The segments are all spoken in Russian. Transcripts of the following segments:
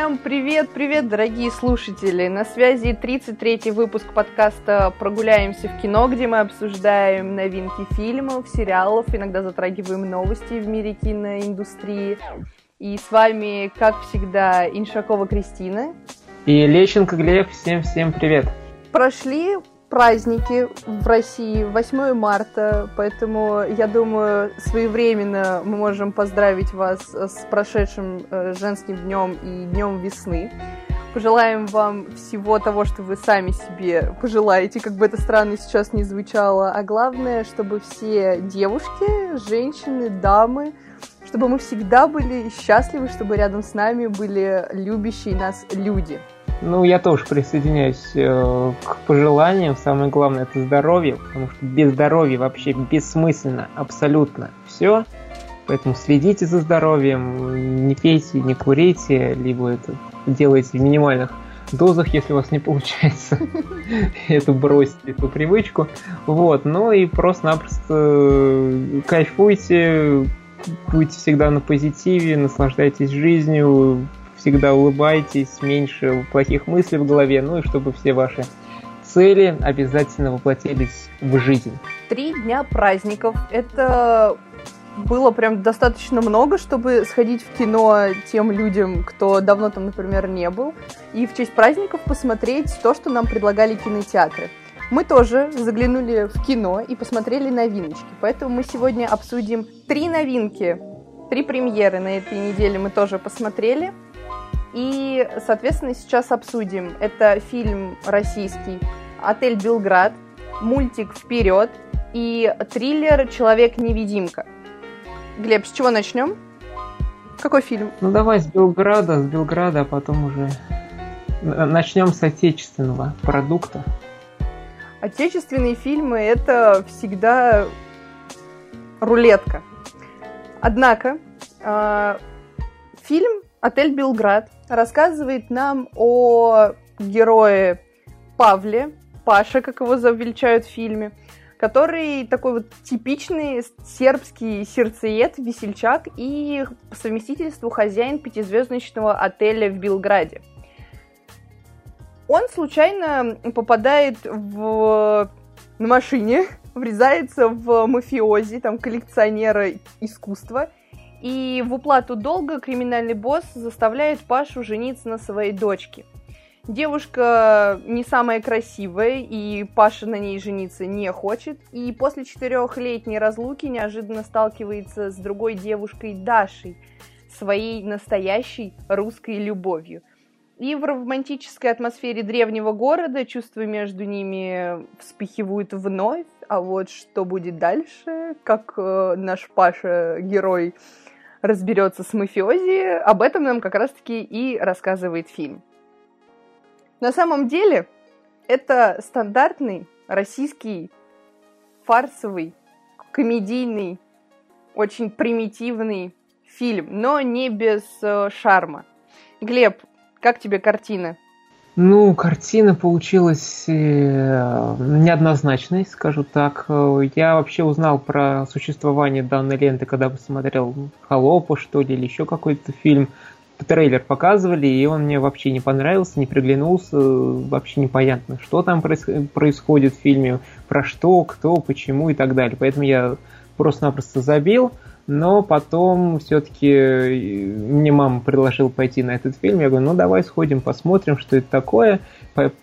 Всем привет, привет, дорогие слушатели! На связи 33-й выпуск подкаста «Прогуляемся в кино», где мы обсуждаем новинки фильмов, сериалов, иногда затрагиваем новости в мире киноиндустрии. И с вами, как всегда, Иншакова Кристина. И Лещенко Глеб. Всем-всем привет! Прошли праздники в России 8 марта, поэтому я думаю, своевременно мы можем поздравить вас с прошедшим э, женским днем и днем весны. Пожелаем вам всего того, что вы сами себе пожелаете, как бы это странно сейчас не звучало. А главное, чтобы все девушки, женщины, дамы, чтобы мы всегда были счастливы, чтобы рядом с нами были любящие нас люди. Ну, я тоже присоединяюсь э, к пожеланиям. Самое главное это здоровье, потому что без здоровья вообще бессмысленно абсолютно все. Поэтому следите за здоровьем, не пейте, не курите, либо это делайте в минимальных дозах, если у вас не получается эту бросить, эту привычку. Вот, ну и просто-напросто э, кайфуйте, будьте всегда на позитиве, наслаждайтесь жизнью, всегда улыбайтесь, меньше плохих мыслей в голове, ну и чтобы все ваши цели обязательно воплотились в жизнь. Три дня праздников. Это было прям достаточно много, чтобы сходить в кино тем людям, кто давно там, например, не был, и в честь праздников посмотреть то, что нам предлагали кинотеатры. Мы тоже заглянули в кино и посмотрели новиночки, поэтому мы сегодня обсудим три новинки, три премьеры на этой неделе мы тоже посмотрели – и, соответственно, сейчас обсудим. Это фильм российский «Отель Белград», мультик «Вперед» и триллер «Человек-невидимка». Глеб, с чего начнем? Какой фильм? Ну давай с Белграда, с Белграда, а потом уже начнем с отечественного продукта. Отечественные фильмы это всегда рулетка. Однако э, фильм Отель Белград рассказывает нам о герое Павле, Паша, как его завеличают в фильме, который такой вот типичный сербский сердцеед, весельчак и по совместительству хозяин пятизвездочного отеля в Белграде. Он случайно попадает в... на машине, врезается в мафиози, там, коллекционера искусства, и в уплату долга криминальный босс заставляет Пашу жениться на своей дочке. Девушка не самая красивая, и Паша на ней жениться не хочет. И после четырехлетней разлуки неожиданно сталкивается с другой девушкой Дашей, своей настоящей русской любовью. И в романтической атмосфере древнего города чувства между ними вспыхивают вновь. А вот что будет дальше, как э, наш Паша, герой, разберется с мафиози, об этом нам как раз-таки и рассказывает фильм. На самом деле, это стандартный российский фарсовый, комедийный, очень примитивный фильм, но не без э, шарма. Глеб, как тебе картина? Ну, картина получилась э, неоднозначной, скажу так. Я вообще узнал про существование данной ленты, когда посмотрел «Холопа», что ли, или еще какой-то фильм. Трейлер показывали, и он мне вообще не понравился, не приглянулся, вообще непонятно, что там происходит в фильме, про что, кто, почему и так далее. Поэтому я просто-напросто забил но потом все-таки э, мне мама предложила пойти на этот фильм. Я говорю, ну давай сходим, посмотрим, что это такое.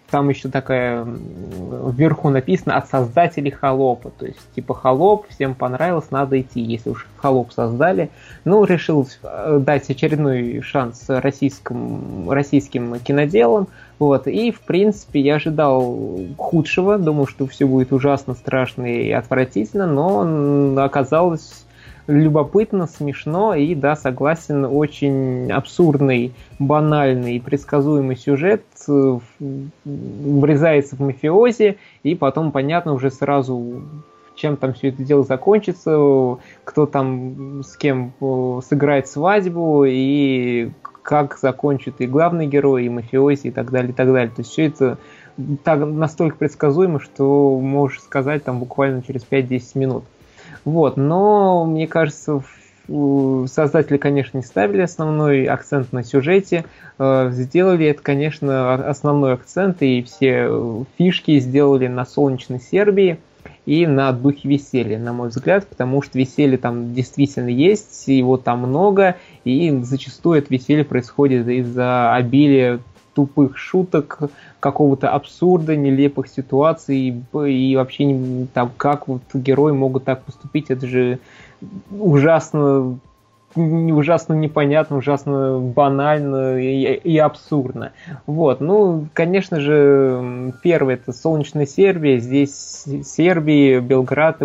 Там еще такая вверху написано от создателей холопа. То есть, типа, холоп, всем понравилось, надо идти, если уж холоп создали. Ну, решил э, дать очередной шанс российским, российским киноделам. Вот. И, в принципе, я ожидал худшего. Думал, что все будет ужасно, страшно и отвратительно. Но оказалось любопытно, смешно и, да, согласен, очень абсурдный, банальный и предсказуемый сюжет э, врезается в мафиози, и потом понятно уже сразу, чем там все это дело закончится, кто там с кем э, сыграет свадьбу, и как закончит и главный герой, и мафиози, и так далее, и так далее. То есть все это так, настолько предсказуемо, что можешь сказать там буквально через 5-10 минут. Вот, но мне кажется, создатели, конечно, не ставили основной акцент на сюжете, сделали это, конечно, основной акцент, и все фишки сделали на солнечной Сербии и на духе веселья, на мой взгляд, потому что веселье там действительно есть, его там много, и зачастую это веселье происходит из-за обилия тупых шуток, какого-то абсурда, нелепых ситуаций и вообще там как вот герои могут так поступить, это же ужасно ужасно непонятно, ужасно банально и, и абсурдно. Вот, ну, конечно же, первый это солнечная Сербия, здесь Сербия, Белград,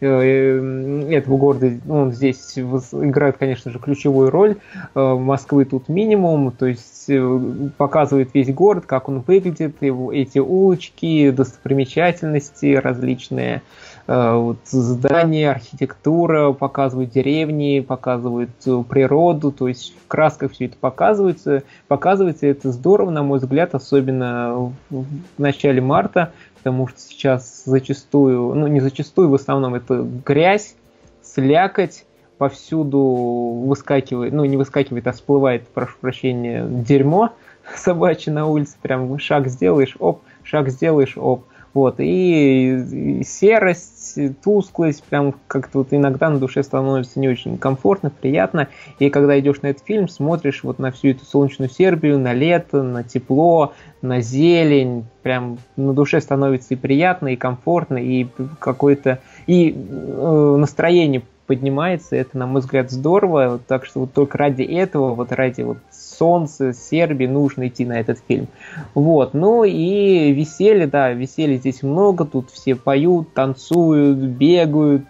этого города, он здесь играет, конечно же, ключевую роль. Э, Москвы тут минимум, то есть э, показывает весь город, как он выглядит, эти улочки, достопримечательности различные, вот, здания, архитектура, показывают деревни, показывают природу, то есть в красках все это показывается. Показывается это здорово, на мой взгляд, особенно в начале марта, потому что сейчас зачастую, ну не зачастую, в основном это грязь, слякоть, повсюду выскакивает, ну не выскакивает, а всплывает, прошу прощения, дерьмо собачье на улице, прям шаг сделаешь, оп, шаг сделаешь, оп. Вот, и, и серость, тусклость, прям как-то вот иногда на душе становится не очень комфортно, приятно. И когда идешь на этот фильм, смотришь вот на всю эту солнечную Сербию, на лето, на тепло, на зелень, прям на душе становится и приятно, и комфортно, и какое-то и э, настроение поднимается, это, на мой взгляд, здорово, так что вот только ради этого, вот ради вот солнца, Сербии нужно идти на этот фильм. Вот, ну и веселье, да, веселья здесь много, тут все поют, танцуют, бегают,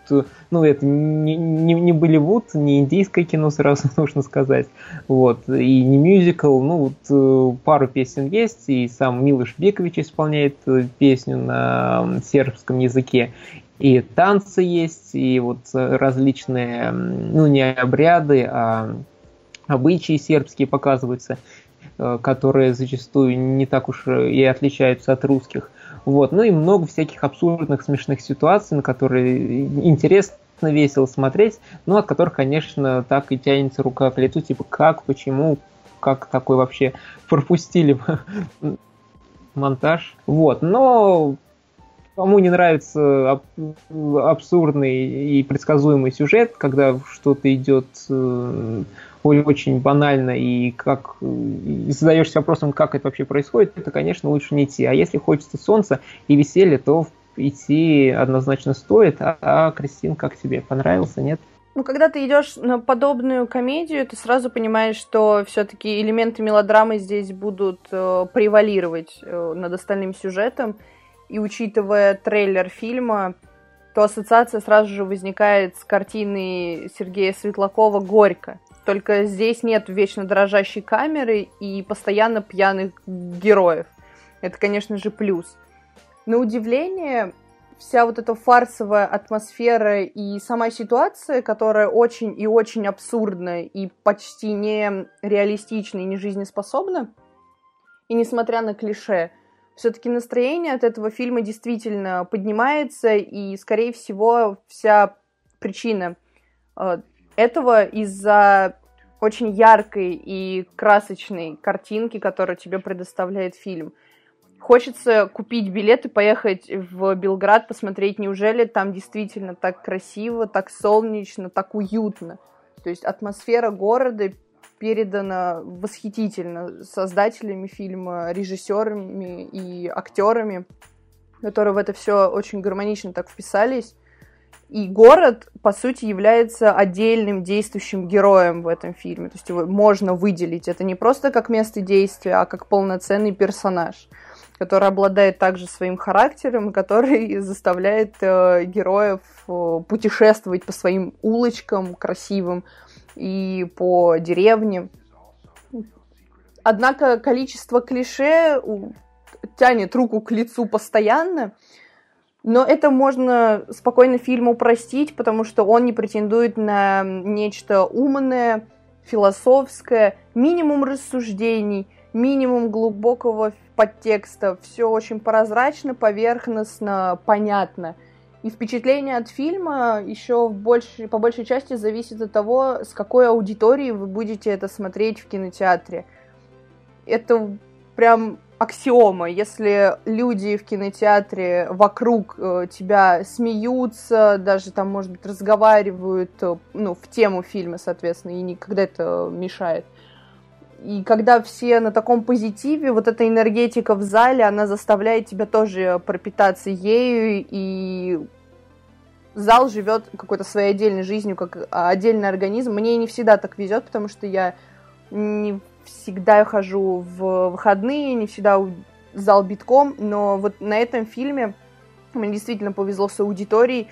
ну это не, не, не Болливуд, не индийское кино, сразу нужно сказать, вот, и не мюзикл, ну вот э, пару песен есть, и сам Милош Бекович исполняет э, песню на сербском языке, и танцы есть, и вот различные, ну, не обряды, а обычаи сербские показываются, э, которые зачастую не так уж и отличаются от русских. Вот. Ну и много всяких абсурдных, смешных ситуаций, на которые интересно весело смотреть, но от которых, конечно, так и тянется рука к лицу, типа как, почему, как такой вообще пропустили монтаж. Вот, но Кому не нравится абсурдный и предсказуемый сюжет, когда что-то идет э, очень банально и как и задаешься вопросом, как это вообще происходит, это, конечно, лучше не идти. А если хочется солнца и веселья, то идти однозначно стоит. А, а Кристин, как тебе? Понравился, нет? Ну, когда ты идешь на подобную комедию, ты сразу понимаешь, что все-таки элементы мелодрамы здесь будут э, превалировать э, над остальным сюжетом. И учитывая трейлер фильма, то ассоциация сразу же возникает с картиной Сергея Светлакова «Горько». Только здесь нет вечно дрожащей камеры и постоянно пьяных героев. Это, конечно же, плюс. На удивление, вся вот эта фарсовая атмосфера и сама ситуация, которая очень и очень абсурдна и почти не реалистична и не жизнеспособна, и несмотря на клише, все-таки настроение от этого фильма действительно поднимается, и, скорее всего, вся причина э, этого из-за очень яркой и красочной картинки, которую тебе предоставляет фильм. Хочется купить билет и поехать в Белград, посмотреть, неужели там действительно так красиво, так солнечно, так уютно. То есть атмосфера города передано восхитительно создателями фильма, режиссерами и актерами, которые в это все очень гармонично так вписались. И город, по сути, является отдельным действующим героем в этом фильме. То есть его можно выделить. Это не просто как место действия, а как полноценный персонаж, который обладает также своим характером, который заставляет э, героев э, путешествовать по своим улочкам красивым, и по деревне. Однако количество клише тянет руку к лицу постоянно, но это можно спокойно фильму простить, потому что он не претендует на нечто умное, философское, минимум рассуждений, минимум глубокого подтекста. Все очень прозрачно, поверхностно, понятно. И впечатление от фильма еще больше, по большей части зависит от того, с какой аудиторией вы будете это смотреть в кинотеатре. Это прям аксиома. Если люди в кинотеатре вокруг э, тебя смеются, даже там, может быть, разговаривают, э, ну, в тему фильма, соответственно, и никогда это мешает. И когда все на таком позитиве, вот эта энергетика в зале, она заставляет тебя тоже пропитаться ею, и зал живет какой-то своей отдельной жизнью, как отдельный организм. Мне не всегда так везет, потому что я не всегда хожу в выходные, не всегда зал битком, но вот на этом фильме мне действительно повезло с аудиторией,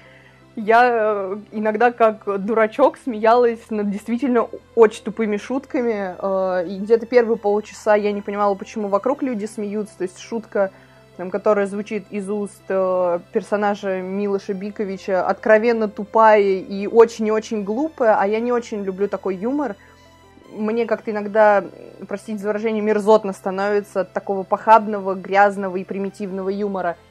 я э, иногда как дурачок смеялась над действительно очень тупыми шутками. Э, и где-то первые полчаса я не понимала, почему вокруг люди смеются. То есть шутка, которая звучит из уст э, персонажа Милоша Биковича, откровенно тупая и очень и очень глупая, а я не очень люблю такой юмор. Мне как-то иногда, простите за выражение, мерзотно становится от такого похабного, грязного и примитивного юмора –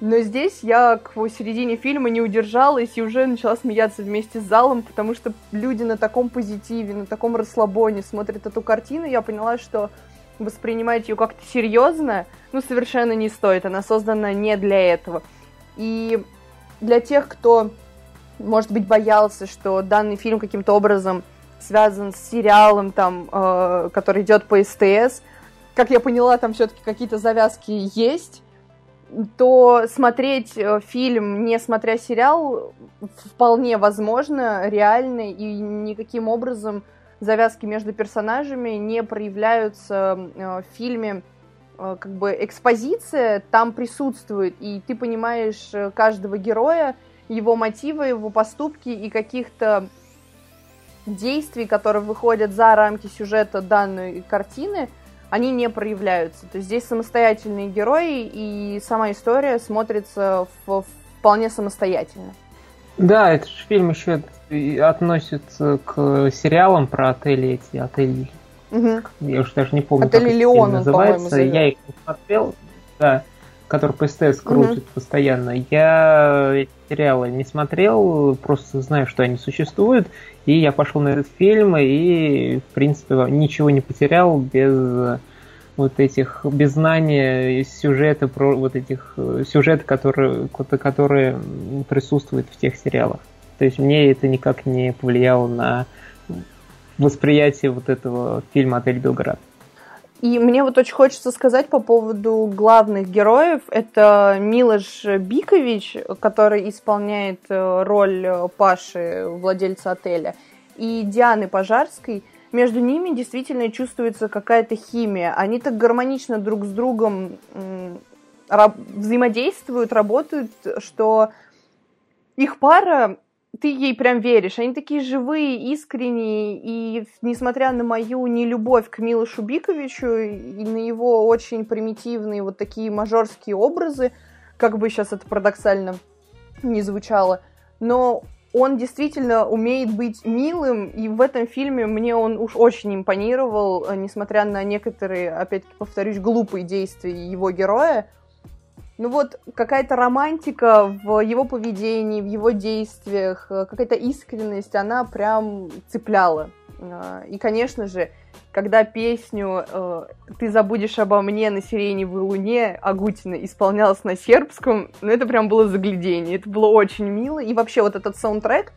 но здесь я к середине фильма не удержалась и уже начала смеяться вместе с залом, потому что люди на таком позитиве, на таком расслабоне смотрят эту картину. Я поняла, что воспринимать ее как-то серьезно, ну, совершенно не стоит. Она создана не для этого. И для тех, кто, может быть, боялся, что данный фильм каким-то образом связан с сериалом, там, э, который идет по СТС, как я поняла, там все-таки какие-то завязки есть то смотреть э, фильм, не смотря сериал, вполне возможно, реально, и никаким образом завязки между персонажами не проявляются э, в фильме. Э, как бы экспозиция там присутствует, и ты понимаешь каждого героя, его мотивы, его поступки и каких-то действий, которые выходят за рамки сюжета данной картины – они не проявляются. То есть здесь самостоятельные герои, и сама история смотрится в, вполне самостоятельно. Да, этот же фильм еще относится к сериалам про отели эти, отели. Угу. Я уже даже не помню, Отель как Леон, называется. Я их посмотрел, да, который по СТС крутит угу. постоянно. Я эти сериалы не смотрел, просто знаю, что они существуют, и я пошел на этот фильм и, в принципе, ничего не потерял без вот этих, без знания сюжета, про вот этих сюжет, которые, которые присутствуют в тех сериалах. То есть мне это никак не повлияло на восприятие вот этого фильма «Отель Белград». И мне вот очень хочется сказать по поводу главных героев. Это Милош Бикович, который исполняет э, роль Паши, владельца отеля, и Дианы Пожарской. Между ними действительно чувствуется какая-то химия. Они так гармонично друг с другом взаимодействуют, работают, что их пара ты ей прям веришь. Они такие живые, искренние, и несмотря на мою нелюбовь к Милошу Биковичу и на его очень примитивные вот такие мажорские образы, как бы сейчас это парадоксально не звучало, но он действительно умеет быть милым, и в этом фильме мне он уж очень импонировал, несмотря на некоторые, опять-таки повторюсь, глупые действия его героя, ну вот какая-то романтика в его поведении, в его действиях, э, какая-то искренность, она прям цепляла. А, и, конечно же, когда песню э, «Ты забудешь обо мне на сиреневой луне» Агутина исполнялась на сербском, ну это прям было заглядение, это было очень мило. И вообще вот этот саундтрек,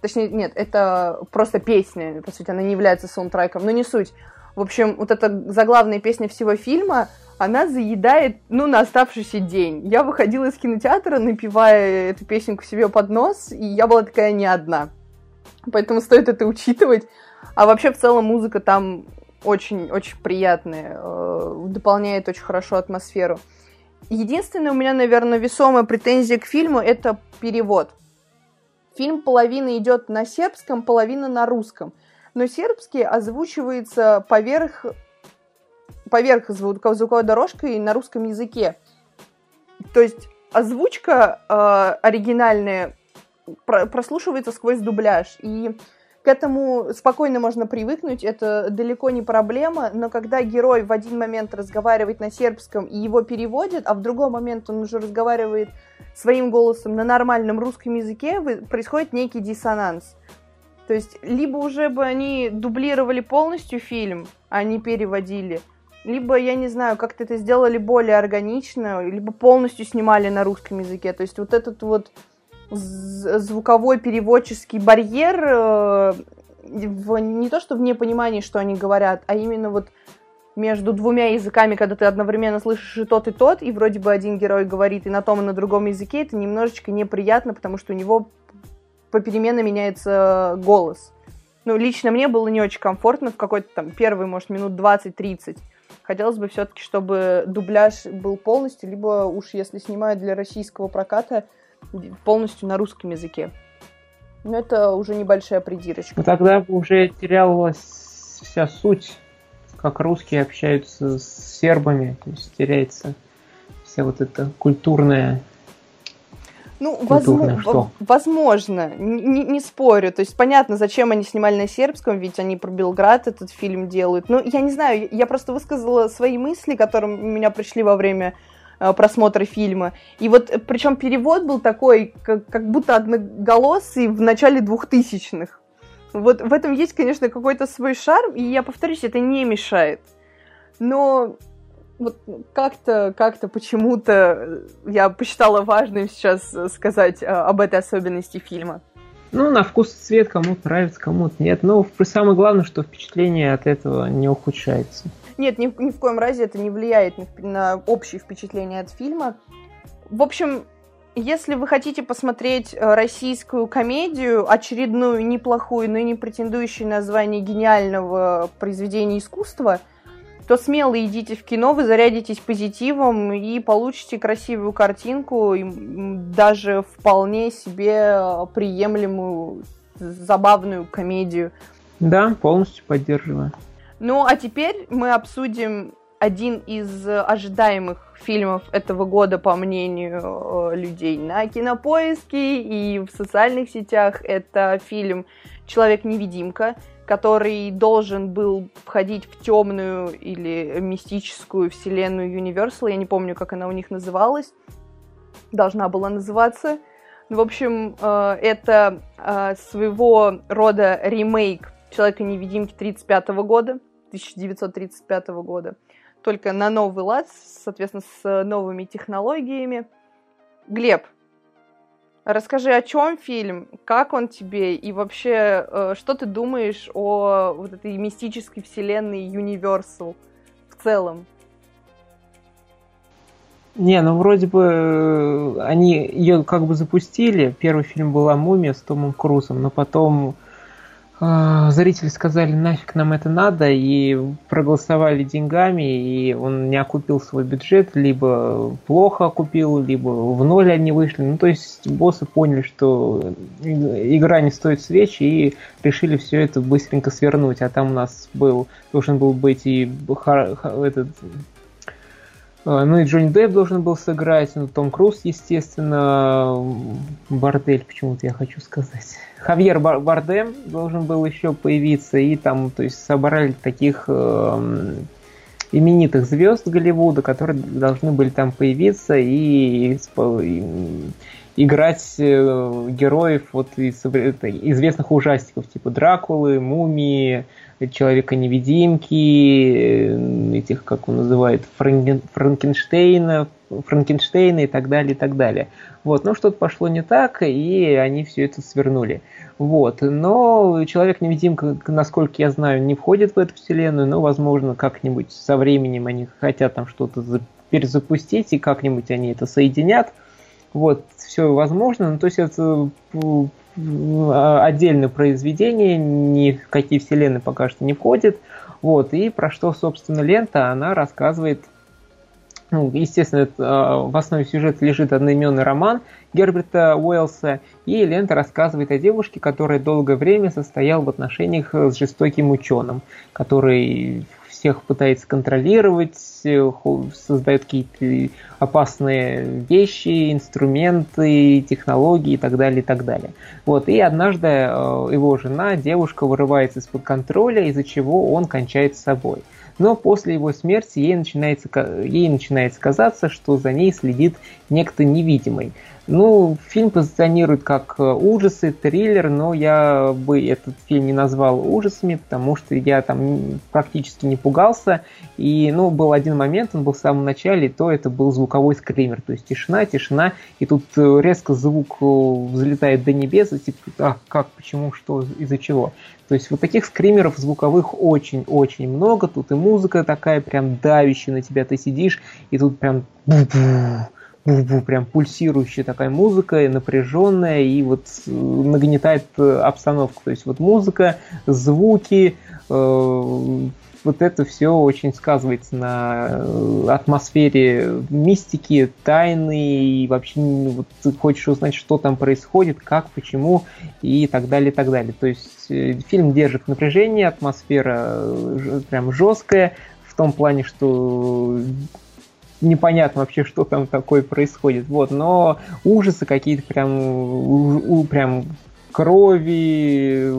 точнее, нет, это просто песня, по сути, она не является саундтреком, но не суть. В общем, вот эта заглавная песня всего фильма, она заедает, ну, на оставшийся день. Я выходила из кинотеатра, напевая эту песенку себе под нос, и я была такая не одна. Поэтому стоит это учитывать. А вообще, в целом, музыка там очень-очень приятная, э, дополняет очень хорошо атмосферу. Единственная у меня, наверное, весомая претензия к фильму – это перевод. Фильм половина идет на сербском, половина на русском. Но сербский озвучивается поверх поверх звук, звуковой дорожкой на русском языке. То есть озвучка э, оригинальная про прослушивается сквозь дубляж. И к этому спокойно можно привыкнуть, это далеко не проблема, но когда герой в один момент разговаривает на сербском и его переводят, а в другой момент он уже разговаривает своим голосом на нормальном русском языке, происходит некий диссонанс. То есть, либо уже бы они дублировали полностью фильм, а не переводили, либо, я не знаю, как-то это сделали более органично, либо полностью снимали на русском языке. То есть, вот этот вот звуковой переводческий барьер э, в, не то что в непонимании, что они говорят, а именно вот между двумя языками, когда ты одновременно слышишь и тот, и тот, и вроде бы один герой говорит и на том, и на другом языке, это немножечко неприятно, потому что у него попеременно меняется голос. Ну, лично мне было не очень комфортно в какой-то там первый, может, минут 20-30. Хотелось бы все-таки, чтобы дубляж был полностью, либо уж если снимают для российского проката, полностью на русском языке. Но это уже небольшая придирочка. Ну, тогда бы уже терялась вся суть, как русские общаются с сербами, то есть теряется вся вот эта культурная ну, возможно, что? возможно, не, не спорю. То есть понятно, зачем они снимали на сербском, ведь они про Белград этот фильм делают. Ну, я не знаю, я просто высказала свои мысли, которые у меня пришли во время э, просмотра фильма. И вот, э, причем перевод был такой, как, как будто одноголосый в начале двухтысячных. Вот в этом есть, конечно, какой-то свой шарм, и я повторюсь, это не мешает. Но вот как-то, как-то почему-то я посчитала важным сейчас сказать а, об этой особенности фильма. Ну, на вкус и цвет кому-то нравится, кому-то нет. Но самое главное, что впечатление от этого не ухудшается. Нет, ни, ни в коем разе это не влияет на, на общее впечатление от фильма. В общем, если вы хотите посмотреть э, российскую комедию, очередную неплохую, но и не претендующую на звание гениального произведения искусства – то смело идите в кино, вы зарядитесь позитивом и получите красивую картинку, и даже вполне себе приемлемую, забавную комедию. Да, полностью поддерживаю. Ну, а теперь мы обсудим один из ожидаемых фильмов этого года, по мнению э, людей на Кинопоиске и в социальных сетях. Это фильм «Человек-невидимка», который должен был входить в темную или мистическую вселенную Universal. Я не помню, как она у них называлась. Должна была называться. Ну, в общем, э, это э, своего рода ремейк Человека-невидимки 35 года, 1935 года. Только на новый лад, соответственно, с новыми технологиями. Глеб, Расскажи, о чем фильм, как он тебе, и вообще, э, что ты думаешь о вот этой мистической вселенной Universal в целом? Не, ну вроде бы э, они ее как бы запустили. Первый фильм была «Мумия» с Томом Крузом, но потом зрители сказали, нафиг нам это надо, и проголосовали деньгами, и он не окупил свой бюджет, либо плохо окупил, либо в ноль они вышли. Ну, то есть боссы поняли, что игра не стоит свечи, и решили все это быстренько свернуть. А там у нас был, должен был быть и этот а, ну и Джонни Депп должен был сыграть, ну Том Круз, естественно, бордель почему-то я хочу сказать. Хавьер Бардем должен был еще появиться, и там, то есть, собрали таких э, именитых звезд Голливуда, которые должны были там появиться и, и играть э, героев вот из известных ужастиков, типа Дракулы, Мумии, Человека-невидимки, э, этих, как он называет, Франкен, Франкенштейна, Франкенштейна и так далее, и так далее. Вот, но что-то пошло не так, и они все это свернули. Вот, но Человек-невидимка, насколько я знаю, не входит в эту вселенную, но, возможно, как-нибудь со временем они хотят там что-то перезапустить, и как-нибудь они это соединят. Вот, все возможно, ну, то есть это а, отдельное произведение, ни в какие вселенные пока что не входит. Вот, и про что, собственно, лента, она рассказывает ну, естественно, это, э, в основе сюжета лежит одноименный роман Герберта Уэллса, и лента рассказывает о девушке, которая долгое время состояла в отношениях с жестоким ученым, который всех пытается контролировать, э, создает какие-то опасные вещи, инструменты, технологии и так далее, и так далее. Вот, и однажды э, его жена, девушка, вырывается из-под контроля, из-за чего он кончает с собой. Но после его смерти ей начинается, ей начинает казаться, что за ней следит некто невидимый. Ну, фильм позиционирует как э, ужасы, триллер, но я бы этот фильм не назвал ужасами, потому что я там практически не пугался. И, ну, был один момент, он был в самом начале, то это был звуковой скример, то есть тишина, тишина, и тут э, резко звук э, взлетает до небес, и типа, а, как, почему, что, из-за чего. То есть вот таких скримеров звуковых очень-очень много, тут и музыка такая прям давящая на тебя, ты сидишь, и тут прям прям пульсирующая такая музыка, напряженная, и вот э, нагнетает э, обстановку. То есть вот музыка, звуки, э, вот это все очень сказывается на атмосфере мистики, тайны, и вообще ну, вот, ты хочешь узнать, что там происходит, как, почему, и так далее, и так далее. То есть фильм держит напряжение, атмосфера прям жесткая, в том плане, что непонятно вообще, что там такое происходит. Вот, но ужасы какие-то прям, у, прям крови,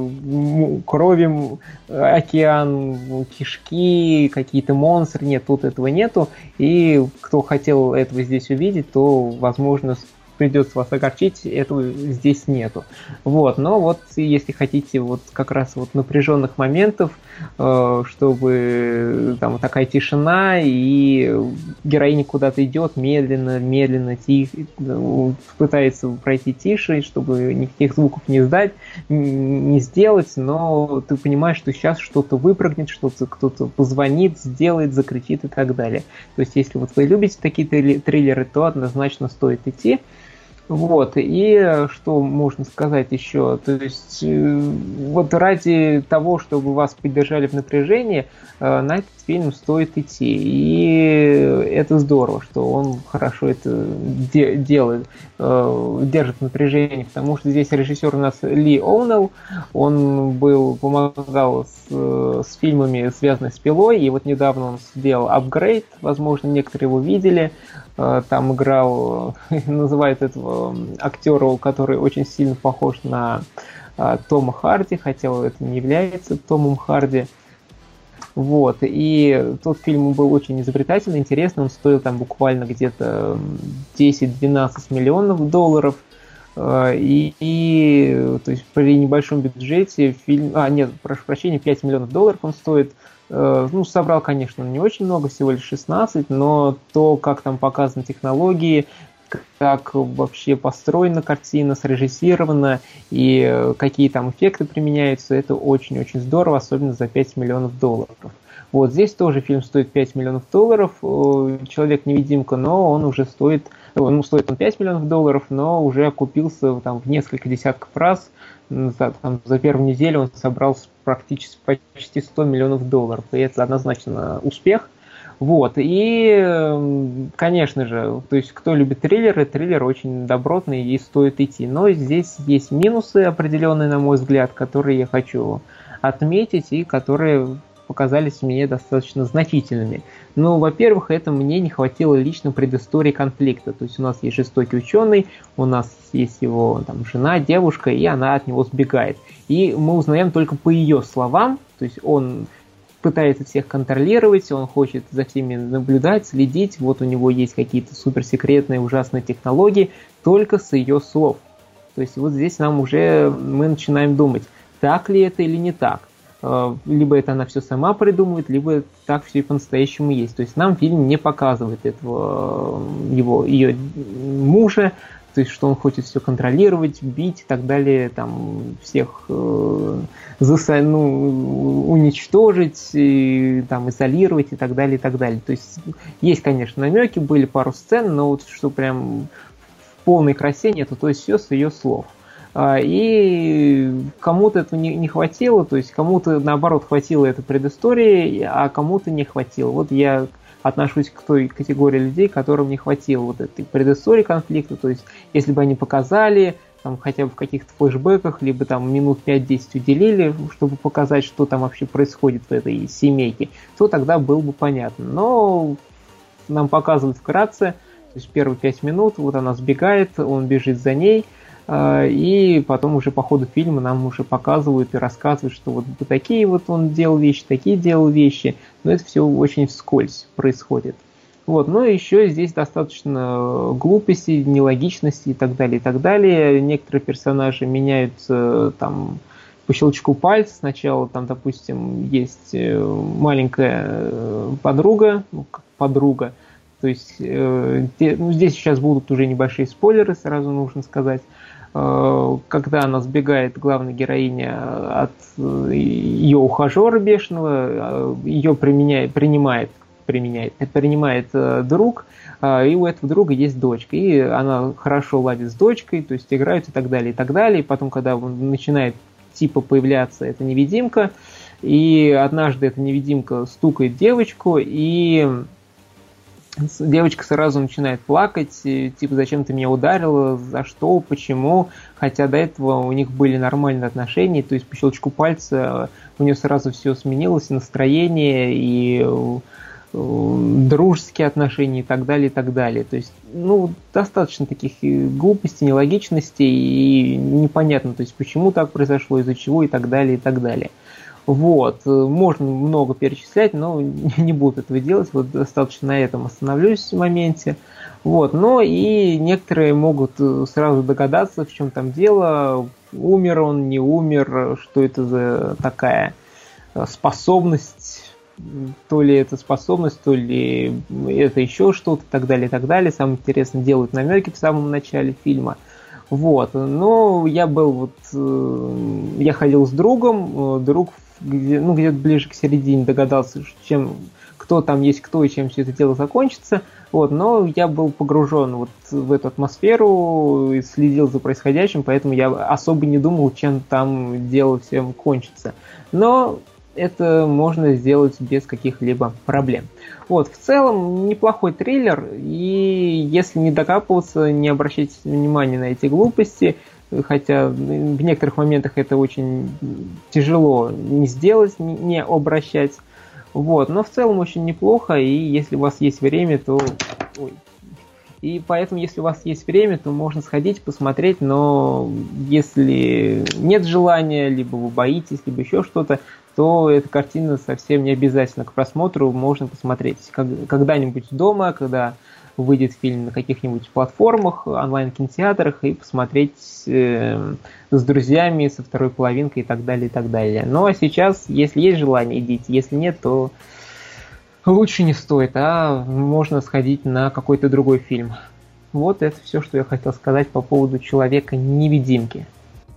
крови, океан, кишки, какие-то монстры, нет, тут этого нету. И кто хотел этого здесь увидеть, то, возможно, придется вас огорчить, этого здесь нету. Вот, но вот если хотите вот как раз вот напряженных моментов, э, чтобы там такая тишина и героиня куда-то идет медленно, медленно, тихо, пытается пройти тише, чтобы никаких звуков не сдать, не сделать, но ты понимаешь, что сейчас что-то выпрыгнет, что-то кто-то позвонит, сделает, закричит и так далее. То есть, если вот вы любите такие триллеры, то однозначно стоит идти. Вот, и что можно сказать еще, то есть э, вот ради того, чтобы вас поддержали в напряжении, э, на этот фильм стоит идти, и это здорово, что он хорошо это де- делает, э, держит напряжение, потому что здесь режиссер у нас Ли Оунелл, он был, помогал с, с фильмами, связанными с пилой, и вот недавно он сделал апгрейд, возможно, некоторые его видели, там играл, называют этого актера, который очень сильно похож на э, Тома Харди, хотя это не является Томом Харди. Вот, и тот фильм был очень изобретательный, интересный, он стоил там буквально где-то 10-12 миллионов долларов, э, и, и то есть при небольшом бюджете фильм, а нет, прошу прощения, 5 миллионов долларов он стоит, Э, ну, собрал, конечно, не очень много, всего лишь 16, но то, как там показаны технологии, как вообще построена картина, срежиссирована и какие там эффекты применяются, это очень-очень здорово, особенно за 5 миллионов долларов. Вот здесь тоже фильм стоит 5 миллионов долларов, э, Человек-невидимка, но он уже стоит, ну, стоит он 5 миллионов долларов, но уже окупился там в несколько десятков раз, за, там, за первую неделю он собрал практически почти 100 миллионов долларов, и это однозначно успех. Вот, и, конечно же, то есть, кто любит триллеры, триллер очень добротный и стоит идти. Но здесь есть минусы определенные, на мой взгляд, которые я хочу отметить и которые показались мне достаточно значительными. Ну, во-первых, это мне не хватило лично предыстории конфликта. То есть у нас есть жестокий ученый, у нас есть его там, жена, девушка, и она от него сбегает. И мы узнаем только по ее словам, то есть он пытается всех контролировать, он хочет за всеми наблюдать, следить, вот у него есть какие-то суперсекретные ужасные технологии, только с ее слов. То есть вот здесь нам уже мы начинаем думать, так ли это или не так. Э, либо это она все сама придумывает, либо так все и по-настоящему есть. То есть нам фильм не показывает этого э, его ее мужа, то есть что он хочет все контролировать, бить и так далее, там всех э, заса, ну, уничтожить, и, там изолировать и так далее и так далее. То есть есть, конечно, намеки, были пару сцен, но вот что прям в полной красе нету, то есть все с ее слов. А, и кому-то этого не, не хватило, то есть кому-то наоборот хватило этой предыстории, а кому-то не хватило. Вот я отношусь к той категории людей, которым не хватило вот этой предыстории конфликта, то есть если бы они показали, там хотя бы в каких-то флешбеках, либо там минут 5-10 уделили, чтобы показать, что там вообще происходит в этой семейке, то тогда было бы понятно. Но нам показывают вкратце, то есть первые 5 минут, вот она сбегает, он бежит за ней – а, и потом уже по ходу фильма нам уже показывают и рассказывают, что вот такие вот он делал вещи, такие делал вещи, но это все очень вскользь происходит. Вот, но еще здесь достаточно глупости, нелогичности и так далее, и так далее. Некоторые персонажи меняются там по щелчку пальца. Сначала там, допустим, есть э, маленькая э, подруга, ну, подруга, то есть э, ну, здесь сейчас будут уже небольшие спойлеры, сразу нужно сказать. Э, когда она сбегает, главная героиня, от э, ее ухажера бешеного, э, ее применяет, принимает применяет, принимает э, друг, э, и у этого друга есть дочка, и она хорошо ладит с дочкой, то есть играют и так далее, и так далее. И потом, когда начинает типа появляться эта невидимка, и однажды эта невидимка стукает девочку, и девочка сразу начинает плакать, типа, зачем ты меня ударила, за что, почему, хотя до этого у них были нормальные отношения, то есть по щелчку пальца у нее сразу все сменилось, настроение и дружеские отношения и так далее, и так далее. То есть, ну, достаточно таких глупостей, нелогичностей и непонятно, то есть, почему так произошло, из-за чего и так далее, и так далее. Вот, можно много перечислять, но не буду этого делать, вот достаточно на этом остановлюсь в моменте. Вот, но и некоторые могут сразу догадаться, в чем там дело, умер он, не умер, что это за такая способность то ли это способность, то ли это еще что-то, и так далее, и так далее. Самое интересное, делают намеки в самом начале фильма. Вот, но я был вот, э, я ходил с другом, э, друг где, ну, где-то ближе к середине догадался, чем, кто там есть кто и чем все это дело закончится. Вот, но я был погружен вот в эту атмосферу, и следил за происходящим, поэтому я особо не думал, чем там дело всем кончится. Но это можно сделать без каких-либо проблем. Вот, в целом неплохой триллер, и если не докапываться, не обращать внимания на эти глупости, хотя в некоторых моментах это очень тяжело не сделать, не обращать. Вот, но в целом очень неплохо, и если у вас есть время, то... Ой. И поэтому, если у вас есть время, то можно сходить, посмотреть, но если нет желания, либо вы боитесь, либо еще что-то, то эта картина совсем не обязательно к просмотру, можно посмотреть когда-нибудь дома, когда выйдет фильм на каких-нибудь платформах, онлайн-кинотеатрах и посмотреть э, с друзьями, со второй половинкой и так далее, и так далее. Ну а сейчас, если есть желание, идите, если нет, то лучше не стоит, а можно сходить на какой-то другой фильм. Вот это все, что я хотел сказать по поводу Человека-невидимки.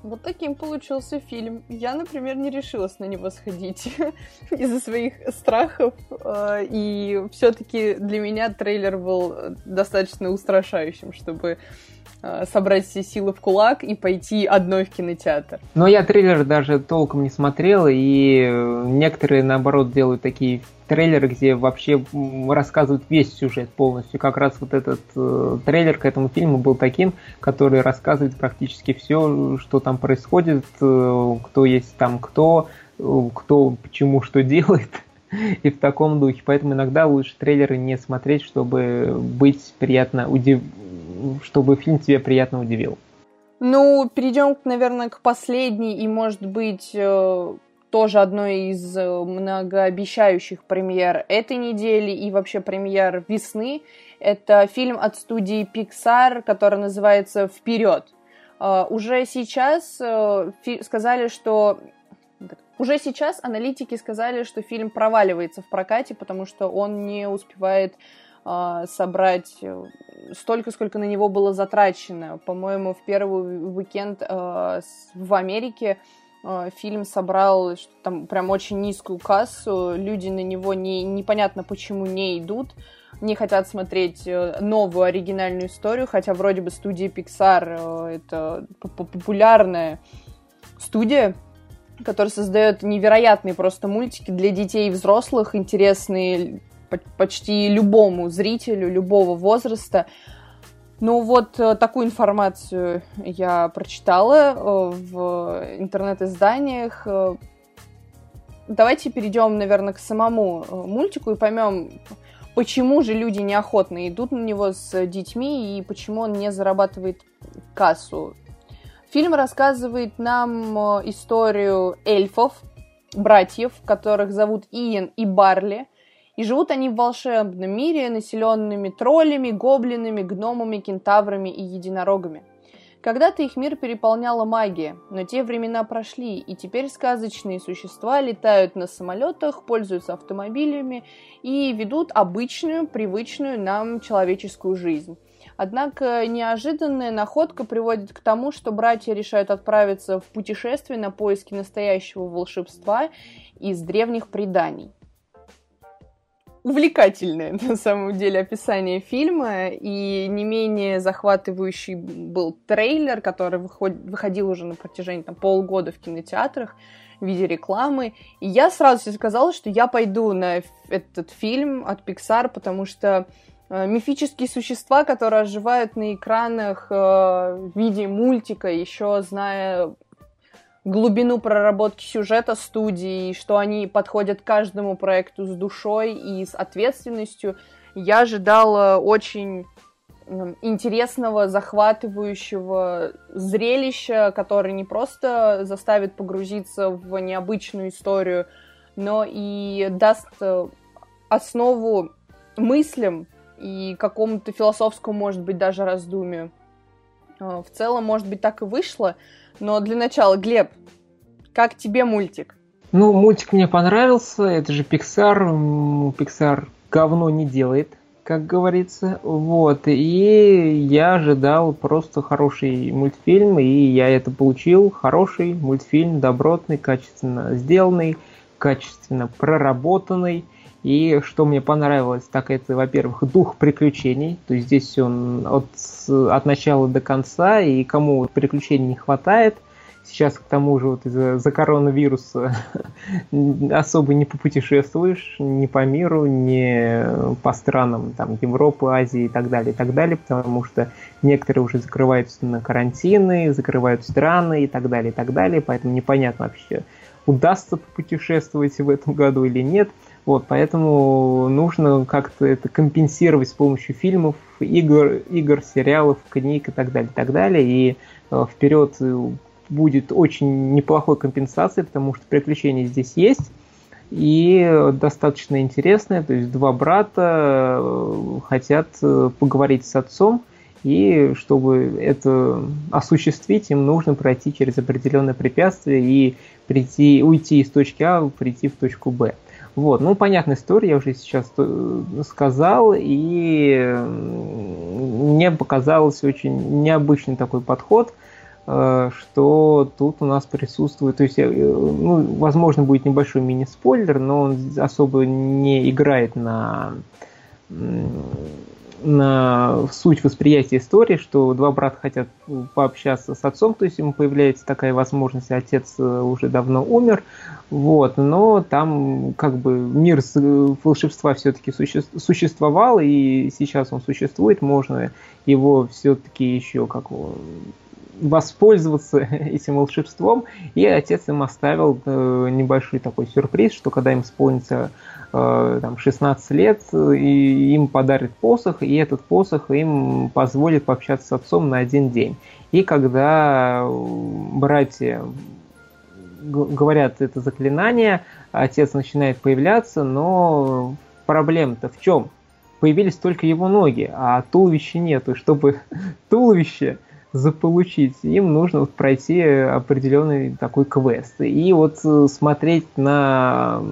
Вот таким получился фильм. Я, например, не решилась на него сходить из-за своих страхов. Э, и все-таки для меня трейлер был достаточно устрашающим, чтобы э, собрать все силы в кулак и пойти одной в кинотеатр. Но я трейлер даже толком не смотрел, и некоторые, наоборот, делают такие трейлеры, где вообще рассказывают весь сюжет полностью. Как раз вот этот э, трейлер к этому фильму был таким, который рассказывает практически все, что там происходит, э, кто есть там кто, э, кто почему что делает. И в таком духе. Поэтому иногда лучше трейлеры не смотреть, чтобы быть приятно удив... чтобы фильм тебя приятно удивил. Ну, перейдем, наверное, к последней и, может быть, э, тоже одной из э, многообещающих премьер этой недели и вообще премьер весны. Это фильм от студии Pixar, который называется «Вперед». Uh, уже сейчас сказали, что уже сейчас аналитики сказали, что фильм проваливается в прокате, потому что он не успевает собрать столько, сколько на него было затрачено. По-моему, в первый уикенд в Америке Э, фильм собрал там прям очень низкую кассу, люди на него не, непонятно почему не идут, не хотят смотреть э, новую оригинальную историю, хотя вроде бы студия Pixar э, это популярная студия, которая создает невероятные просто мультики для детей и взрослых, интересные почти любому зрителю любого возраста. Ну вот э, такую информацию я прочитала э, в интернет-изданиях. Э, давайте перейдем, наверное, к самому мультику и поймем, почему же люди неохотно идут на него с детьми и почему он не зарабатывает кассу. Фильм рассказывает нам историю эльфов, братьев, которых зовут Иен и Барли. И живут они в волшебном мире, населенными троллями, гоблинами, гномами, кентаврами и единорогами. Когда-то их мир переполняла магия, но те времена прошли, и теперь сказочные существа летают на самолетах, пользуются автомобилями и ведут обычную, привычную нам человеческую жизнь. Однако неожиданная находка приводит к тому, что братья решают отправиться в путешествие на поиски настоящего волшебства из древних преданий увлекательное, на самом деле, описание фильма, и не менее захватывающий был трейлер, который выход... выходил уже на протяжении там, полгода в кинотеатрах в виде рекламы. И я сразу себе сказала, что я пойду на этот фильм от Pixar, потому что э, мифические существа, которые оживают на экранах э, в виде мультика, еще зная глубину проработки сюжета студии, что они подходят к каждому проекту с душой и с ответственностью. Я ожидала очень интересного, захватывающего зрелища, которое не просто заставит погрузиться в необычную историю, но и даст э, основу мыслям и какому-то философскому, может быть, даже раздумию. Э, в целом, может быть, так и вышло, но для начала, Глеб, как тебе мультик? Ну, мультик мне понравился, это же Pixar, Pixar говно не делает, как говорится, вот, и я ожидал просто хороший мультфильм, и я это получил, хороший мультфильм, добротный, качественно сделанный, качественно проработанный, и что мне понравилось, так это, во-первых, дух приключений. То есть здесь он от, от начала до конца, и кому приключений не хватает, сейчас к тому же вот из-за за коронавируса особо не попутешествуешь ни по миру, ни по странам там, Европы, Азии и так далее, и так далее, потому что некоторые уже закрываются на карантины, закрывают страны и так далее, и так далее, поэтому непонятно вообще, удастся попутешествовать в этом году или нет – вот, поэтому нужно как-то это компенсировать с помощью фильмов, игр, игр, сериалов, книг и так далее, и так далее. И э, вперед будет очень неплохой компенсацией, потому что приключения здесь есть и достаточно интересные. То есть два брата э, хотят э, поговорить с отцом, и чтобы это осуществить, им нужно пройти через определенное препятствие и прийти, уйти из точки А, прийти в точку Б. Вот, ну, понятная история, я уже сейчас э, сказал, и мне показалось очень необычный такой подход, э, что тут у нас присутствует, то есть, э, ну, возможно, будет небольшой мини-спойлер, но он особо не играет на на суть восприятия истории, что два брата хотят пообщаться с отцом, то есть ему появляется такая возможность, отец э, уже давно умер, вот, но там как бы мир волшебства все-таки суще существовал, и сейчас он существует, можно его все-таки еще как воспользоваться этим волшебством, и отец им оставил э, небольшой такой сюрприз, что когда им исполнится Э, там, 16 лет, и им подарит посох, и этот посох им позволит пообщаться с отцом на один день. И когда братья говорят это заклинание, отец начинает появляться, но проблема-то в чем? Появились только его ноги, а туловища нету. Чтобы туловище заполучить, им нужно вот пройти определенный такой квест. И вот э, смотреть на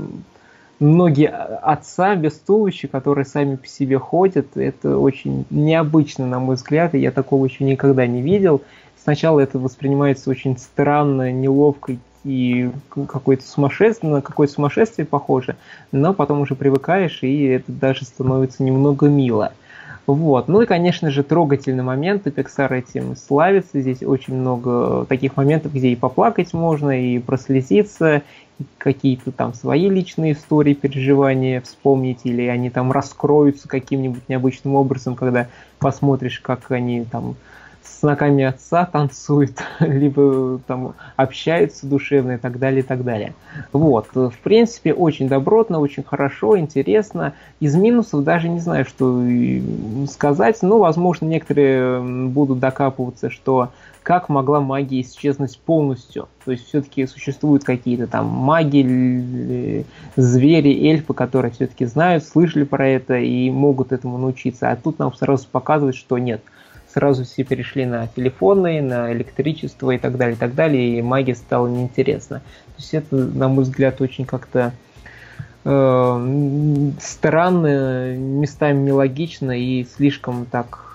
ноги отца без туловища, которые сами по себе ходят. Это очень необычно, на мой взгляд, и я такого еще никогда не видел. Сначала это воспринимается очень странно, неловко и какое-то сумасшествие, на какое-то сумасшествие похоже, но потом уже привыкаешь, и это даже становится немного мило. Вот. Ну и, конечно же, трогательный момент, и Pixar этим славится. Здесь очень много таких моментов, где и поплакать можно, и прослезиться, какие-то там свои личные истории, переживания вспомнить, или они там раскроются каким-нибудь необычным образом, когда посмотришь, как они там с ногами отца танцует, либо там общаются душевно и так далее, и так далее. Вот, в принципе, очень добротно, очень хорошо, интересно. Из минусов даже не знаю, что сказать, но, возможно, некоторые будут докапываться, что как могла магия исчезнуть полностью. То есть все-таки существуют какие-то там маги, звери, эльфы, которые все-таки знают, слышали про это и могут этому научиться. А тут нам сразу показывают, что нет. Сразу все перешли на телефоны, на электричество и так далее, и так далее, и магия стала неинтересна. То есть это, на мой взгляд, очень как-то э, странно, местами нелогично и слишком так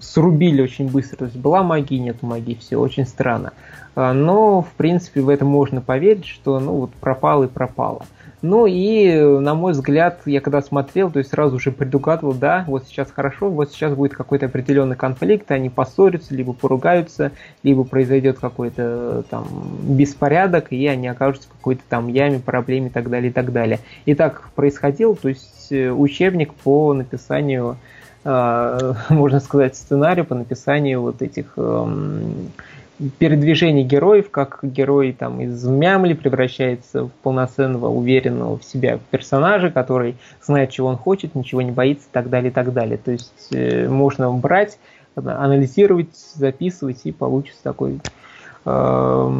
срубили очень быстро. То есть была магия, нет магии, все очень странно. А, но, в принципе, в это можно поверить, что ну вот пропало и пропало. Ну и, на мой взгляд, я когда смотрел, то есть сразу же предугадывал, да, вот сейчас хорошо, вот сейчас будет какой-то определенный конфликт, они поссорятся, либо поругаются, либо произойдет какой-то там беспорядок, и они окажутся в какой-то там яме, проблеме и так далее, и так далее. И так происходило, то есть э, учебник по написанию а, можно сказать, сценарий по написанию вот этих эм, передвижений героев, как герой там из мямли превращается в полноценного, уверенного в себя персонажа, который знает, чего он хочет, ничего не боится и так далее, и так далее. То есть э, можно брать, анализировать, записывать, и получится такой э,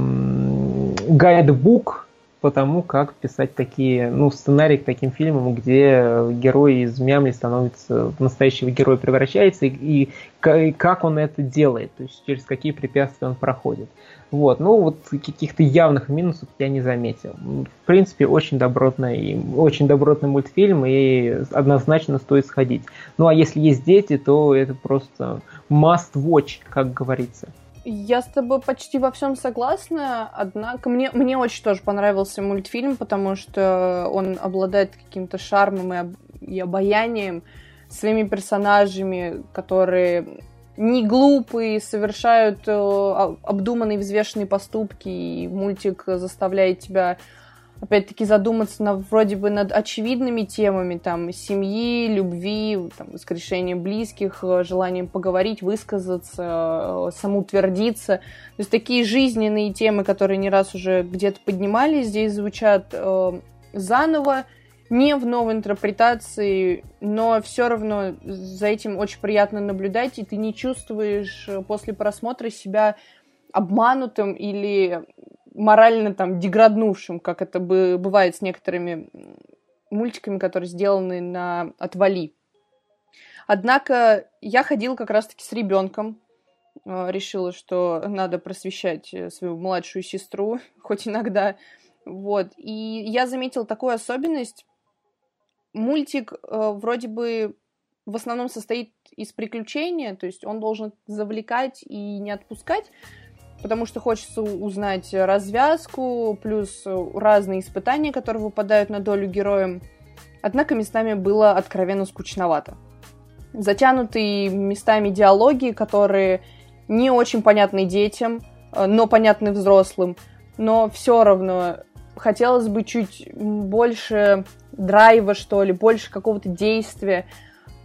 гайдбук по тому, как писать такие, ну, сценарии к таким фильмам, где герой из мямли становится в настоящего героя превращается, и, и, и как он это делает, то есть через какие препятствия он проходит. Вот, ну вот каких-то явных минусов я не заметил. В принципе, очень добротный, очень добротный мультфильм, и однозначно стоит сходить. Ну а если есть дети, то это просто must watch, как говорится. Я с тобой почти во всем согласна, однако мне, мне очень тоже понравился мультфильм, потому что он обладает каким-то шармом и, об, и обаянием, своими персонажами, которые не глупые, совершают э, обдуманные, взвешенные поступки, и мультик заставляет тебя опять-таки задуматься на, вроде бы над очевидными темами, там, семьи, любви, там, воскрешения близких, э, желанием поговорить, высказаться, э, самоутвердиться. То есть такие жизненные темы, которые не раз уже где-то поднимались, здесь звучат э, заново, не в новой интерпретации, но все равно за этим очень приятно наблюдать, и ты не чувствуешь э, после просмотра себя обманутым или морально там деграднувшим, как это бы, бывает с некоторыми мультиками, которые сделаны на отвали. Однако я ходила как раз-таки с ребенком, э, решила, что надо просвещать э, свою младшую сестру, хоть иногда. Вот. И я заметила такую особенность. Мультик э, вроде бы в основном состоит из приключения, то есть он должен завлекать и не отпускать, потому что хочется узнать развязку, плюс разные испытания, которые выпадают на долю героям. Однако местами было откровенно скучновато. Затянутые местами диалоги, которые не очень понятны детям, э, но понятны взрослым, но все равно хотелось бы чуть больше драйва, что ли, больше какого-то действия,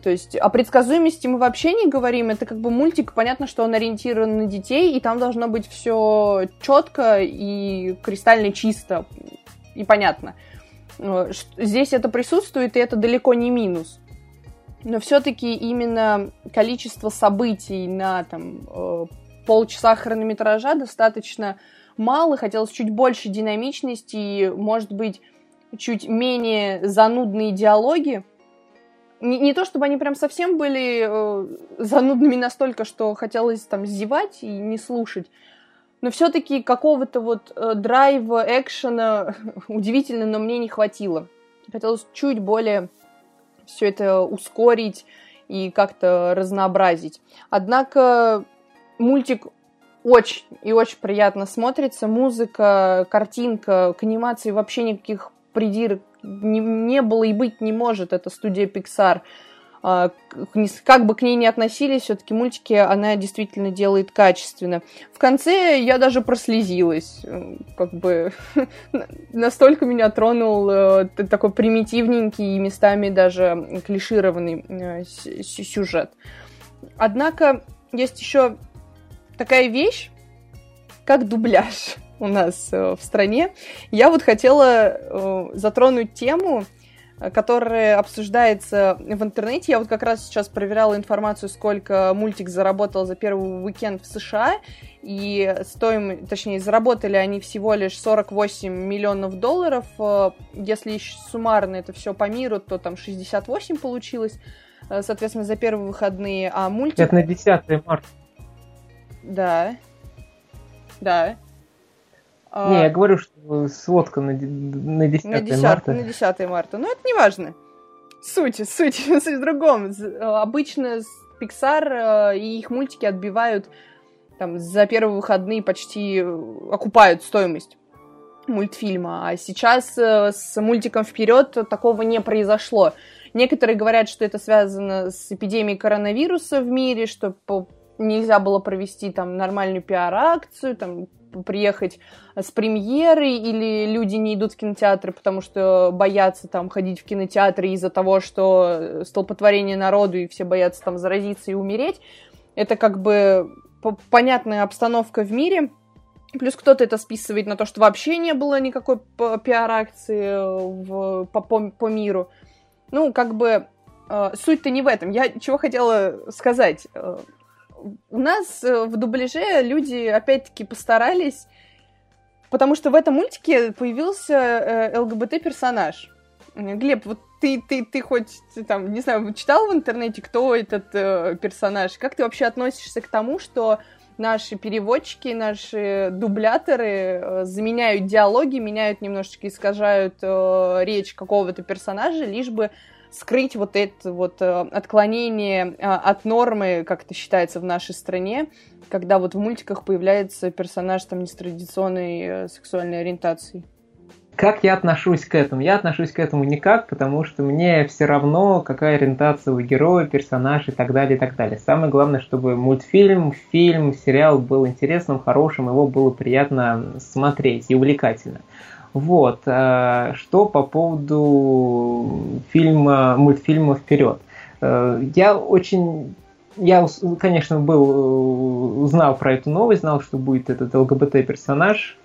то есть о предсказуемости мы вообще не говорим. Это как бы мультик, понятно, что он ориентирован на детей, и там должно быть все четко и кристально чисто и понятно. Здесь это присутствует, и это далеко не минус. Но все-таки именно количество событий на там, э, полчаса хронометража достаточно мало. Хотелось чуть больше динамичности и, может быть, чуть менее занудные диалоги не, не то чтобы они прям совсем были э, занудными настолько, что хотелось там зевать и не слушать, но все-таки какого-то вот э, драйва, экшена, удивительно, но мне не хватило. Хотелось чуть более все это ускорить и как-то разнообразить. Однако мультик очень и очень приятно смотрится. Музыка, картинка, к анимации вообще никаких придирок не, не было и быть не может. Это студия Pixar. А, как бы к ней ни относились, все-таки мультики она действительно делает качественно. В конце я даже прослезилась. Как бы настолько меня тронул э, такой примитивненький и местами даже клишированный э, сюжет. Однако есть еще такая вещь, как дубляж у нас э, в стране. Я вот хотела э, затронуть тему, Э, которая обсуждается в интернете. Я вот как раз сейчас проверяла информацию, сколько мультик заработал за первый уикенд в США, и стоим, точнее, заработали они всего лишь 48 миллионов долларов. Если суммарно это все по миру, то там 68 получилось, соответственно, за первые выходные, а мультик... Это на 10 марта. Да. Да. А, не, я говорю, что сводка на, на 10, на 10 марта. На 10 марта. Но это не важно. Суть, суть, суть в другом. Обычно Pixar э, и их мультики отбивают там за первые выходные почти э, окупают стоимость мультфильма. А сейчас э, с мультиком вперед такого не произошло. Некоторые говорят, что это связано с эпидемией коронавируса в мире, что нельзя было провести там нормальную пиар-акцию, там приехать с премьеры, или люди не идут в кинотеатры, потому что боятся там ходить в кинотеатры из-за того, что столпотворение народу, и все боятся там заразиться и умереть. Это как бы понятная обстановка в мире. Плюс кто-то это списывает на то, что вообще не было никакой пиар-акции в, по, по, по миру. Ну, как бы э, суть-то не в этом. Я чего хотела сказать. Э, у нас э, в дубляже люди, опять-таки, постарались, потому что в этом мультике появился э, ЛГБТ-персонаж. Глеб, вот ты, ты, ты хоть, ты, там, не знаю, читал в интернете, кто этот э, персонаж? Как ты вообще относишься к тому, что наши переводчики, наши дубляторы э, заменяют диалоги, меняют немножечко, искажают э, речь какого-то персонажа, лишь бы скрыть вот это вот э, отклонение а, от нормы, как это считается в нашей стране, когда вот в мультиках появляется персонаж там не с традиционной э, сексуальной ориентацией. Как я отношусь к этому? Я отношусь к этому никак, потому что мне все равно, какая ориентация у героя, персонажа и так далее, и так далее. Самое главное, чтобы мультфильм, фильм, сериал был интересным, хорошим, его было приятно смотреть и увлекательно. Вот. Э, что по поводу фильма, мультфильма «Вперед». Э, я очень я, конечно, был, э, узнал про эту новость, знал, что будет этот ЛГБТ-персонаж.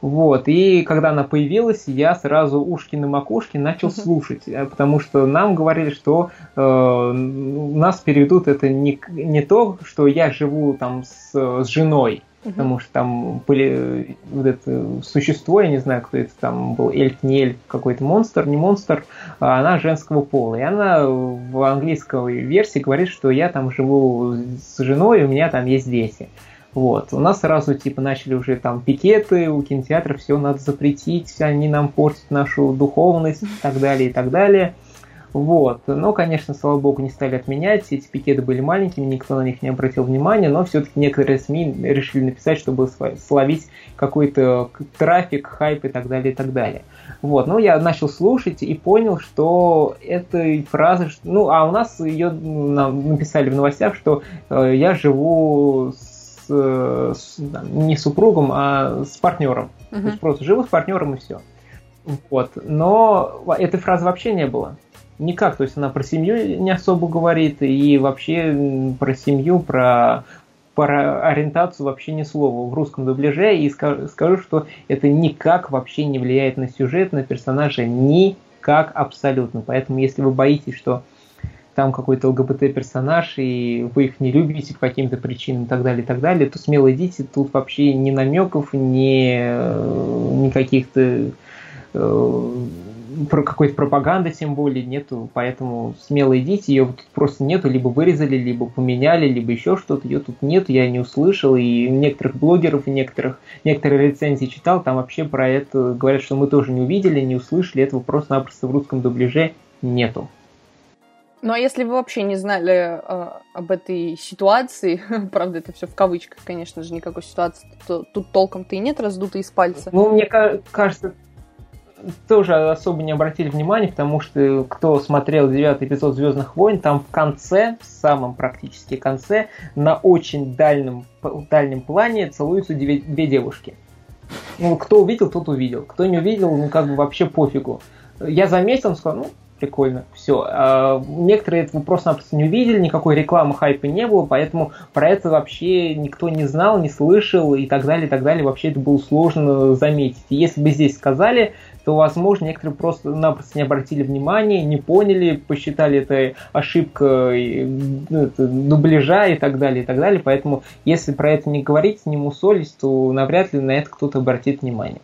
Вот, и когда она появилась, я сразу ушки на макушке начал слушать, потому что нам говорили, что э, нас переведут это не, не то, что я живу там с, с женой, Потому что там были вот это существо, я не знаю, кто это там был, эльф, не эльф, какой-то монстр, не монстр, а она женского пола. И она в английской версии говорит, что я там живу с женой, у меня там есть дети. Вот. У нас сразу типа начали уже там пикеты, у кинотеатров все надо запретить, они нам портят нашу духовность и так далее, и так далее. Вот. Но, конечно, слава богу, не стали отменять. Эти пикеты были маленькими, никто на них не обратил внимания, но все-таки некоторые СМИ решили написать, чтобы словить какой-то трафик, хайп и так далее, и так далее. Вот. Ну, я начал слушать и понял, что эта фраза... Ну, а у нас ее написали в новостях, что э, я живу с, с, не с супругом, а с партнером. Uh-huh. То есть просто живу с партнером и все. Вот. Но этой фразы вообще не было никак. То есть она про семью не особо говорит, и вообще про семью, про, про ориентацию вообще ни слова в русском дубляже. И скажу, скажу, что это никак вообще не влияет на сюжет, на персонажа, никак абсолютно. Поэтому если вы боитесь, что там какой-то ЛГБТ-персонаж, и вы их не любите по каким-то причинам и так далее, и так далее, то смело идите, тут вообще ни намеков, ни, ни каких-то э, про какой-то пропаганды тем более нету, поэтому смело идите, ее тут просто нету, либо вырезали, либо поменяли, либо еще что-то, ее тут нет, я не услышал, и некоторых блогеров, и некоторых, некоторые рецензии читал, там вообще про это говорят, что мы тоже не увидели, не услышали, этого просто-напросто в русском дубляже нету. Ну а если вы вообще не знали э, об этой ситуации, правда, это все в кавычках, конечно же, никакой ситуации тут, тут толком-то и нет, раздутой из пальца. Ну, мне кажется, тоже особо не обратили внимания, потому что кто смотрел девятый эпизод Звездных войн, там в конце, в самом практически конце, на очень дальнем, дальнем плане целуются две, две девушки. Ну, кто увидел, тот увидел. Кто не увидел, ну, как бы вообще пофигу. Я заметил, сказал, ну, прикольно, все. А некоторые этого просто-напросто не увидели, никакой рекламы, хайпа не было, поэтому про это вообще никто не знал, не слышал и так далее, и так далее. Вообще это было сложно заметить. И если бы здесь сказали, то, возможно, некоторые просто-напросто не обратили внимания, не поняли, посчитали это ошибкой ну, дубляжа и так далее, и так далее. Поэтому, если про это не говорить, не мусолить, то навряд ли на это кто-то обратит внимание.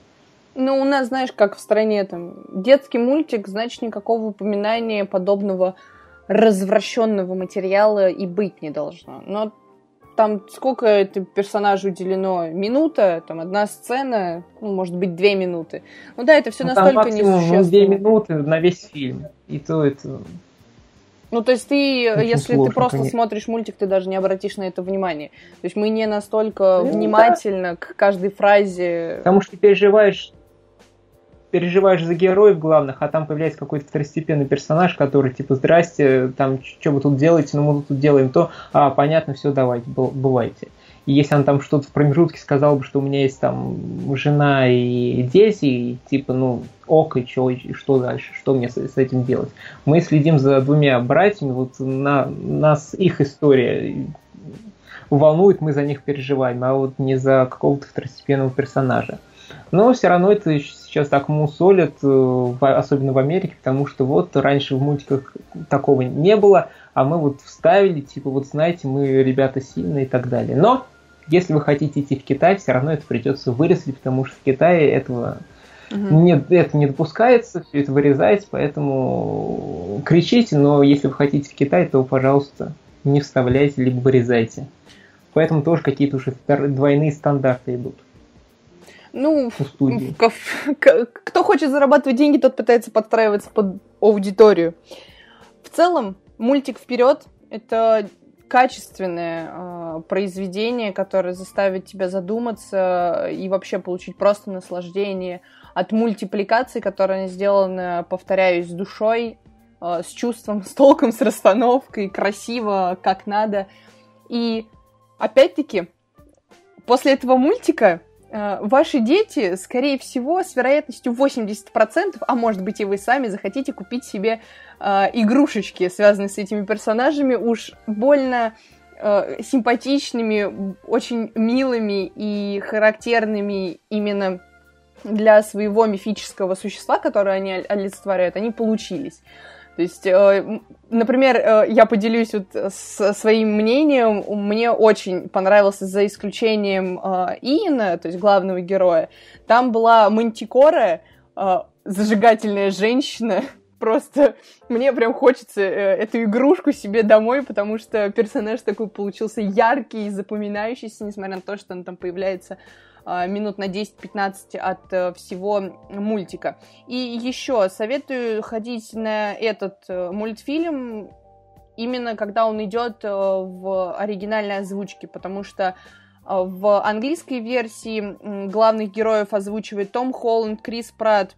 Ну, у нас, знаешь, как в стране там детский мультик, значит, никакого упоминания подобного развращенного материала и быть не должно. Но там сколько это персонажу уделено? Минута, там одна сцена, ну, может быть, две минуты. Ну да, это все ну, настолько там максимум, несущественно. Ну, две минуты на весь фильм. И то это... Ну, то есть ты, Очень если сложно, ты просто конечно. смотришь мультик, ты даже не обратишь на это внимание. То есть мы не настолько ну, внимательно да. к каждой фразе. Потому что ты переживаешь переживаешь за героев главных, а там появляется какой-то второстепенный персонаж, который типа, здрасте, там, что вы тут делаете, ну мы тут делаем то, а, понятно, все, давайте, бывайте. И если он там что-то в промежутке сказал бы, что у меня есть там жена и дети, и типа, ну, ок, и что, и что дальше, что мне с, с этим делать. Мы следим за двумя братьями, вот на, нас их история волнует, мы за них переживаем, а вот не за какого-то второстепенного персонажа. Но все равно это сейчас так мусолят, э, особенно в Америке, потому что вот раньше в мультиках такого не было, а мы вот вставили, типа, вот знаете, мы ребята сильные и так далее. Но если вы хотите идти в Китай, все равно это придется вырастить, потому что в Китае этого угу. не, это не допускается, все это вырезается, поэтому кричите, но если вы хотите в Китай, то, пожалуйста, не вставляйте, либо вырезайте. Поэтому тоже какие-то уже двойные стандарты идут. Ну, кто хочет зарабатывать деньги, тот пытается подстраиваться под аудиторию. В целом, мультик вперед это качественное э, произведение, которое заставит тебя задуматься и вообще получить просто наслаждение от мультипликации, которая сделана, повторяюсь, с душой, э, с чувством, с толком, с расстановкой, красиво, как надо. И опять-таки, после этого мультика ваши дети, скорее всего, с вероятностью 80%, а может быть и вы сами захотите купить себе э, игрушечки, связанные с этими персонажами, уж больно э, симпатичными, очень милыми и характерными именно для своего мифического существа, которое они олицетворяют, они получились. То есть, э, например, э, я поделюсь вот с своим мнением. Мне очень понравился, за исключением э, Иена, то есть главного героя. Там была Мантикора, зажигательная женщина. Просто мне прям хочется эту игрушку себе домой, потому что персонаж такой получился яркий и запоминающийся, несмотря на то, что он там появляется минут на 10-15 от э, всего мультика. И еще советую ходить на этот э, мультфильм именно когда он идет э, в оригинальной озвучке, потому что в английской версии главных героев озвучивает Том Холланд, Крис Пратт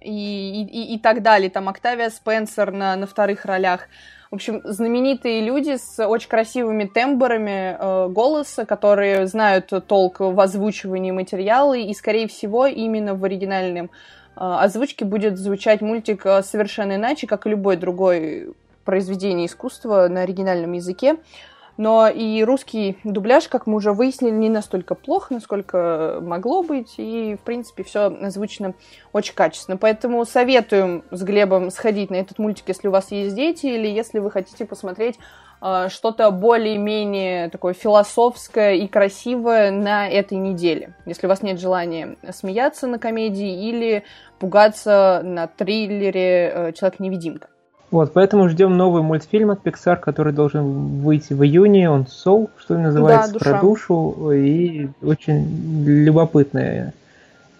и, и, и так далее. Там Октавия Спенсер на, на вторых ролях. В общем, знаменитые люди с очень красивыми тембрами э, голоса, которые знают толк в озвучивании материала, и, скорее всего, именно в оригинальном э, озвучке будет звучать мультик э, совершенно иначе, как и любой другой произведение искусства на оригинальном языке. Но и русский дубляж, как мы уже выяснили, не настолько плохо, насколько могло быть. И, в принципе, все озвучено очень качественно. Поэтому советуем с Глебом сходить на этот мультик, если у вас есть дети, или если вы хотите посмотреть э, что-то более-менее такое философское и красивое на этой неделе. Если у вас нет желания смеяться на комедии или пугаться на триллере э, «Человек-невидимка». Вот, поэтому ждем новый мультфильм от Pixar, который должен выйти в июне. Он Soul, что называется, да, про душу. И очень любопытная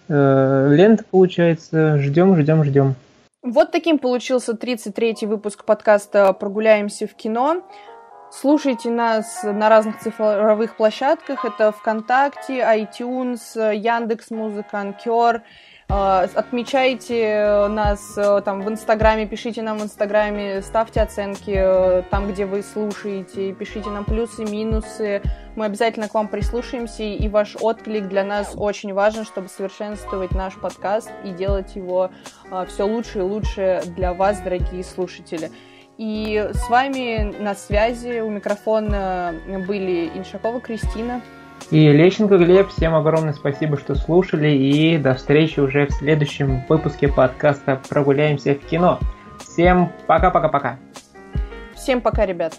э, лента получается. Ждем, ждем, ждем. Вот таким получился 33-й выпуск подкаста «Прогуляемся в кино». Слушайте нас на разных цифровых площадках. Это ВКонтакте, iTunes, Яндекс.Музыка, Анкер, А, отмечайте нас э, там в Инстаграме, пишите нам в Инстаграме, ставьте оценки э, там, где вы слушаете, пишите нам плюсы, минусы. Мы обязательно к вам прислушаемся, и ваш отклик для нас очень важен, чтобы совершенствовать наш подкаст и делать его а, все лучше и лучше для вас, дорогие слушатели. И с вами на связи у микрофона были Иншакова Кристина. И Лещенко Глеб, всем огромное спасибо, что слушали, и до встречи уже в следующем выпуске подкаста «Прогуляемся в кино». Всем пока-пока-пока. Всем пока, ребята.